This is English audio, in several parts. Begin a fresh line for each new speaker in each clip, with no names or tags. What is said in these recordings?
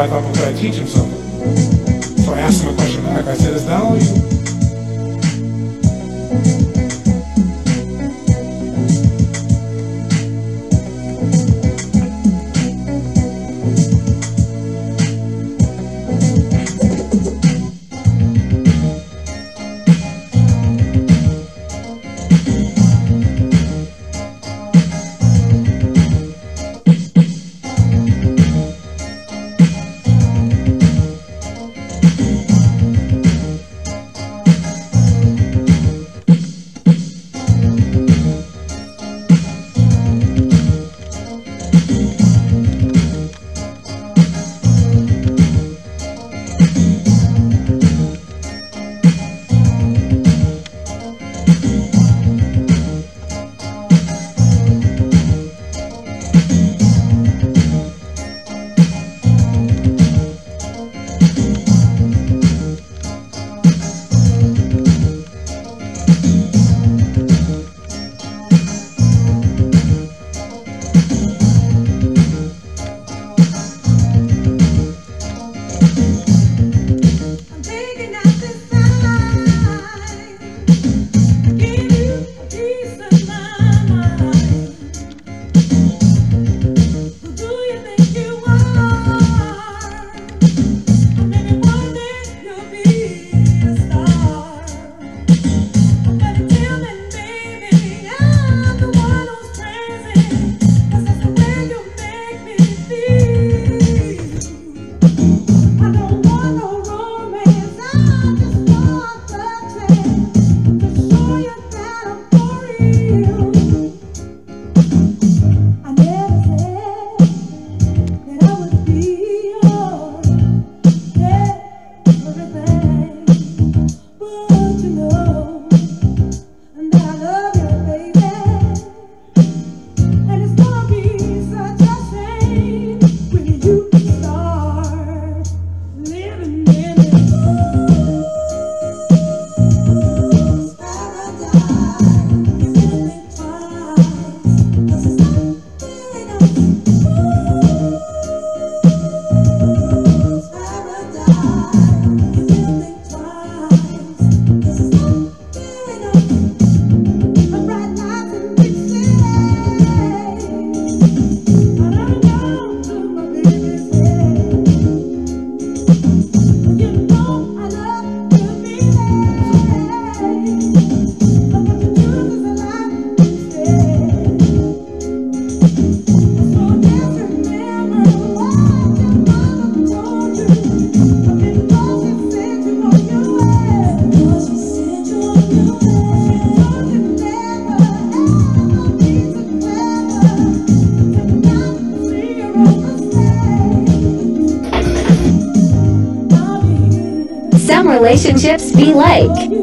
So I thought, well, could I teach him something? So I asked him a question back. I said, is that all you?
Relationships be like?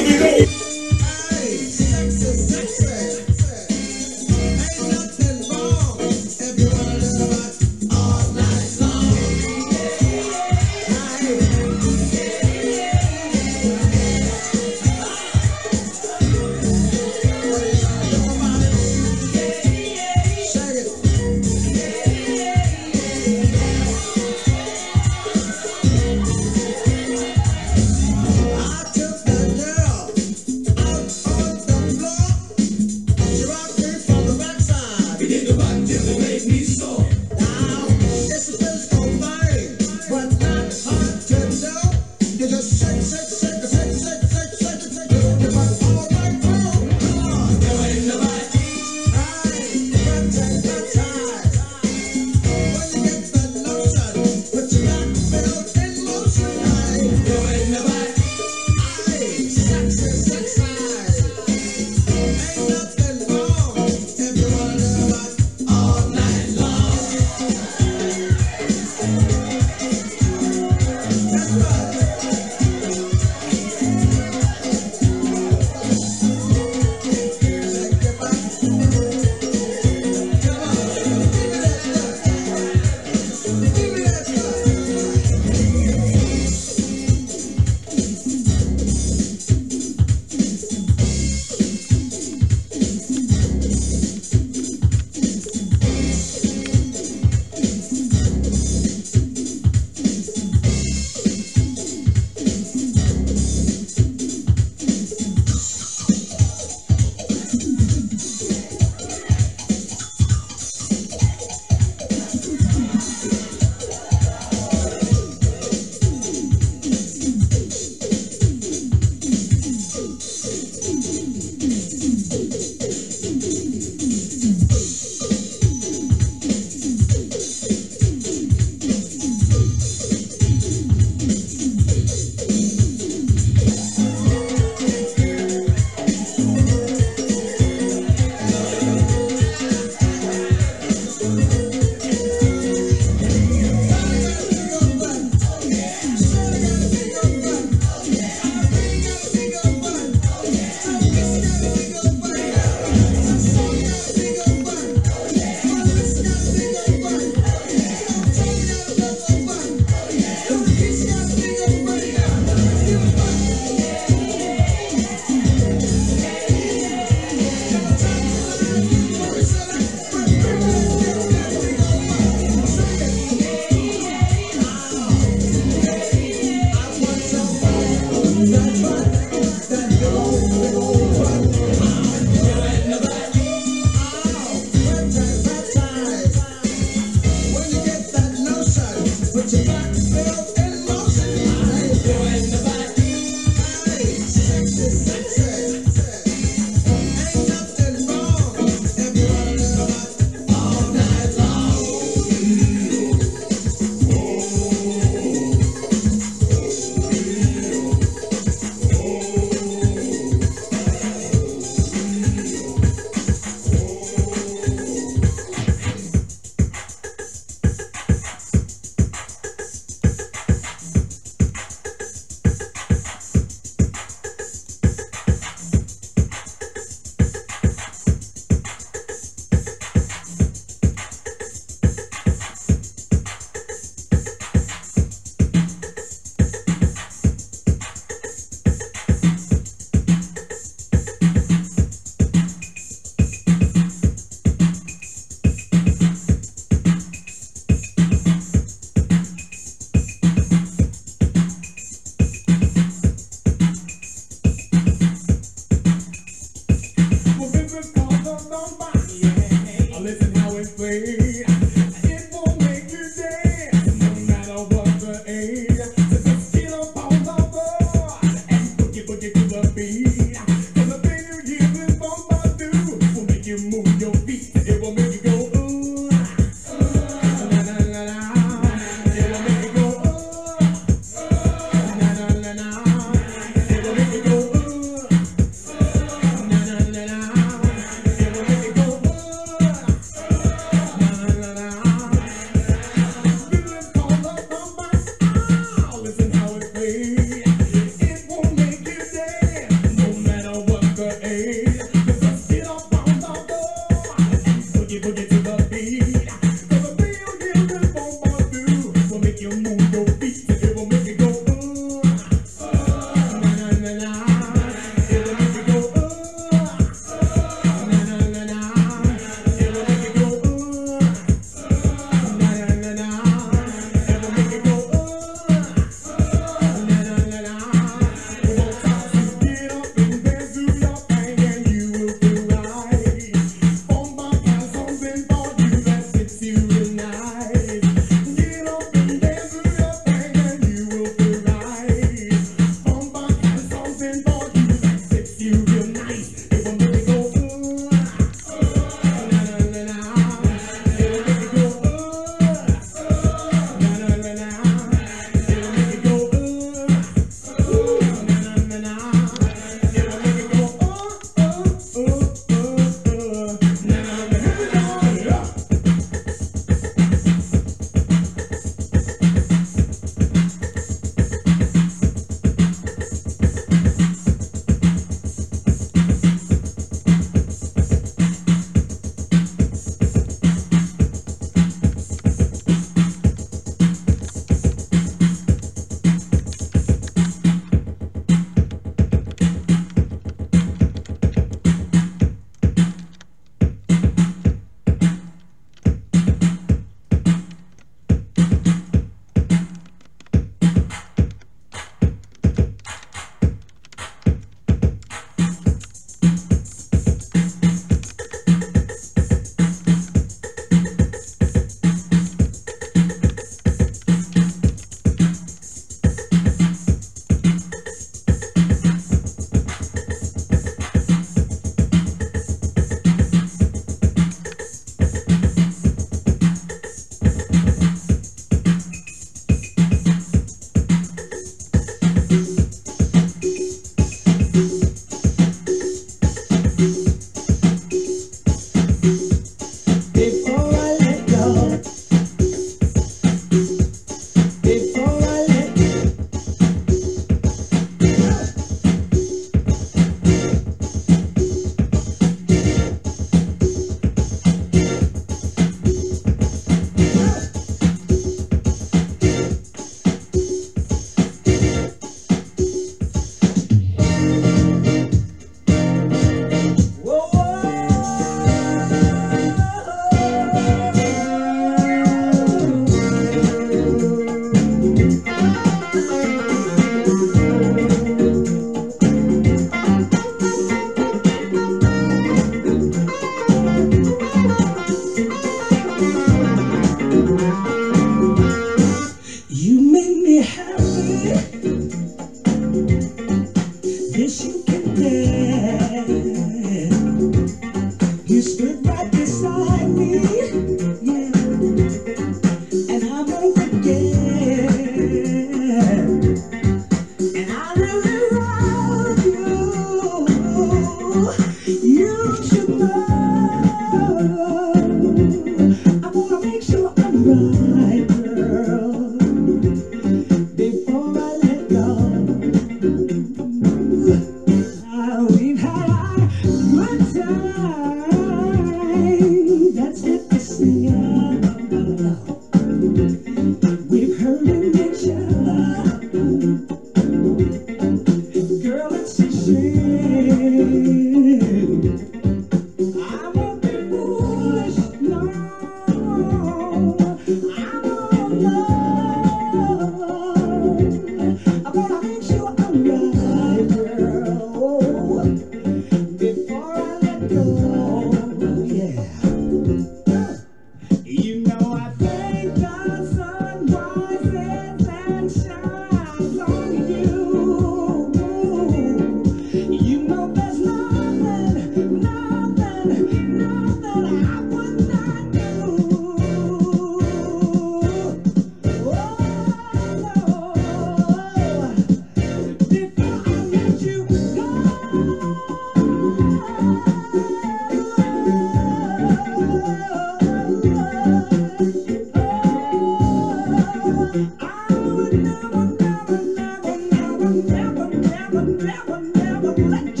never, never, never, never let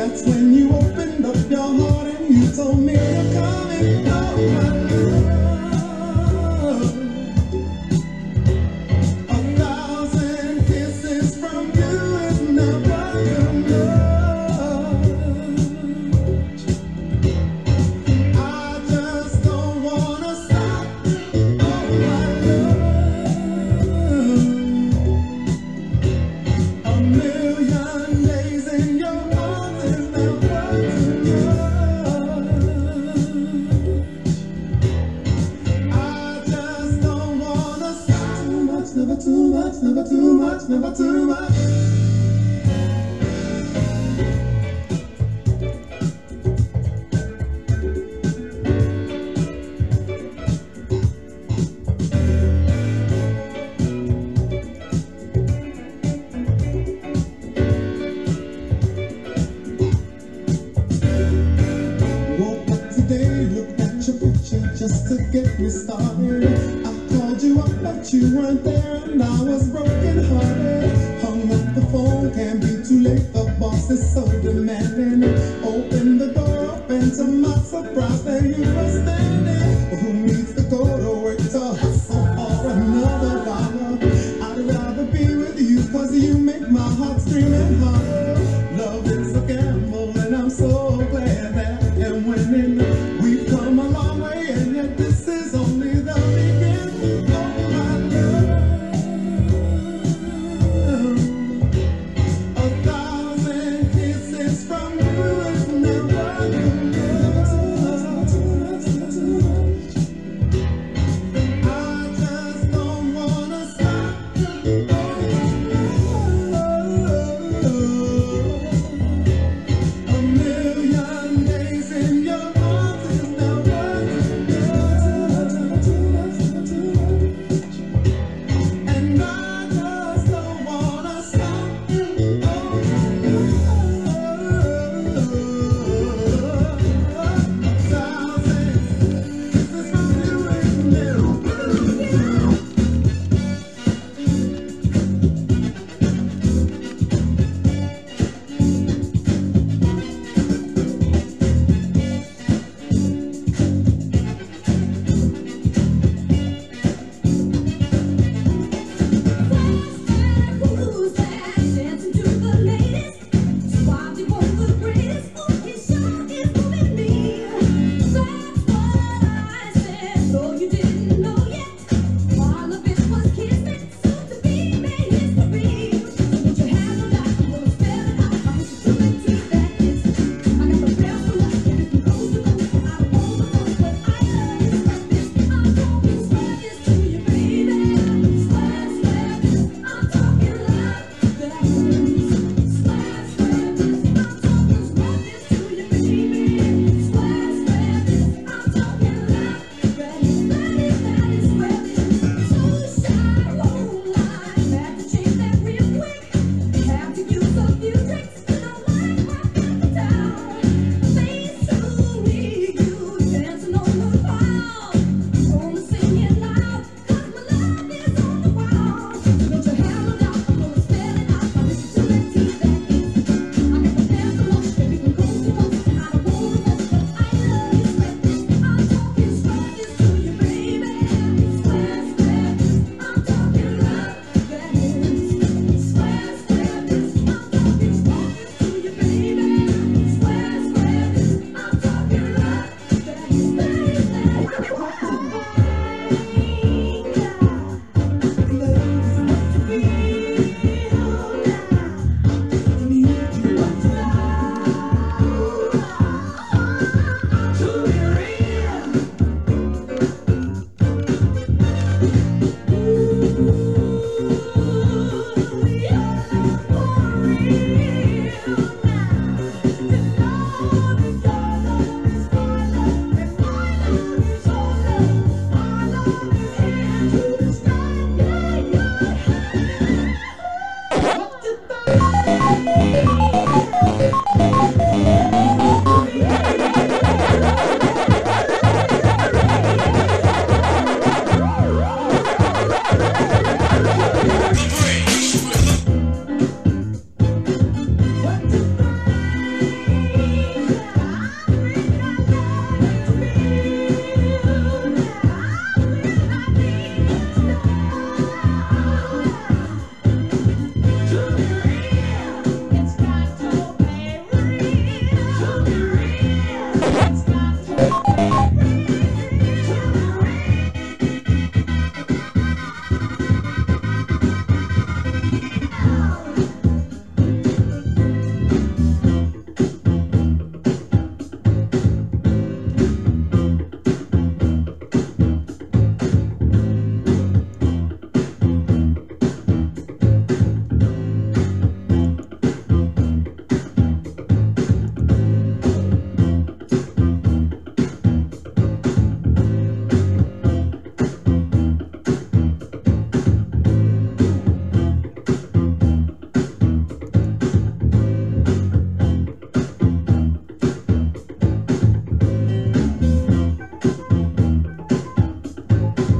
That's when you opened up your heart and you told me you're coming over.